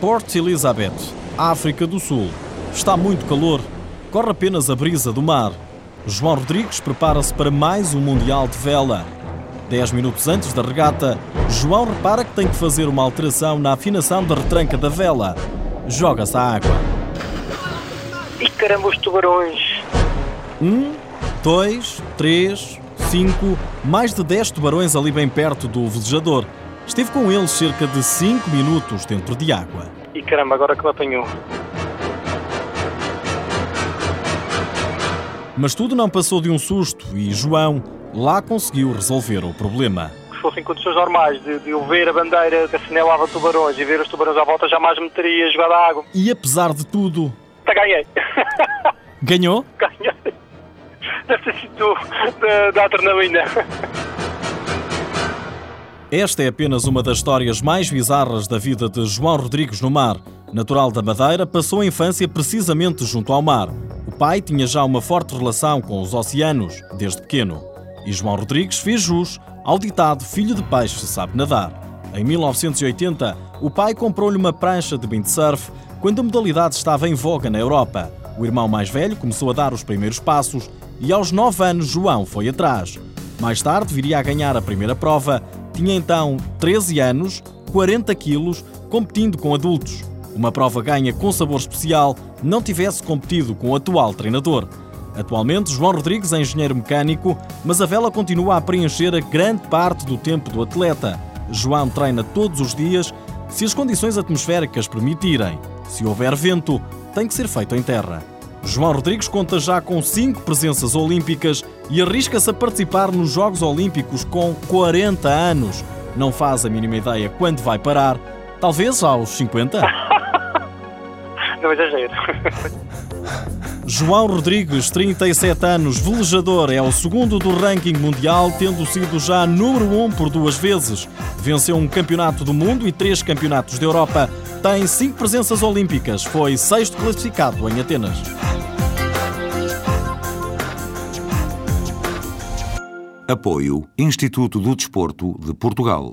Port Elizabeth, África do Sul. Está muito calor, corre apenas a brisa do mar. João Rodrigues prepara-se para mais um Mundial de Vela. Dez minutos antes da regata, João repara que tem que fazer uma alteração na afinação da retranca da vela. Joga-se à água. E caramba, os tubarões! Um, dois, três, cinco, mais de dez tubarões ali bem perto do velejador. Esteve com eles cerca de 5 minutos dentro de água. E caramba, agora que me apanhou. Mas tudo não passou de um susto e João lá conseguiu resolver o problema. Se fossem condições normais de, de eu ver a bandeira que assinalava tubarões e ver os tubarões à volta, jamais me teria jogado à água. E apesar de tudo, ganhei! ganhou? ganhei! Deve ter sido da, da adrenalina. Esta é apenas uma das histórias mais bizarras da vida de João Rodrigues no mar. Natural da Madeira, passou a infância precisamente junto ao mar. Pai tinha já uma forte relação com os oceanos, desde pequeno. E João Rodrigues fez jus ao ditado filho de peixe sabe nadar. Em 1980, o pai comprou-lhe uma prancha de windsurf quando a modalidade estava em voga na Europa. O irmão mais velho começou a dar os primeiros passos e aos 9 anos João foi atrás. Mais tarde viria a ganhar a primeira prova tinha então 13 anos, 40 quilos, competindo com adultos. Uma prova ganha com sabor especial, não tivesse competido com o atual treinador. Atualmente, João Rodrigues é engenheiro mecânico, mas a vela continua a preencher a grande parte do tempo do atleta. João treina todos os dias, se as condições atmosféricas permitirem. Se houver vento, tem que ser feito em terra. João Rodrigues conta já com cinco presenças olímpicas e arrisca-se a participar nos Jogos Olímpicos com 40 anos. Não faz a mínima ideia quando vai parar. Talvez aos 50? Não exagero. João Rodrigues, 37 anos, velejador, é o segundo do ranking mundial, tendo sido já número 1 um por duas vezes. Venceu um campeonato do mundo e três campeonatos da Europa. Tem cinco presenças olímpicas. Foi sexto classificado em Atenas. Apoio Instituto do Desporto de Portugal.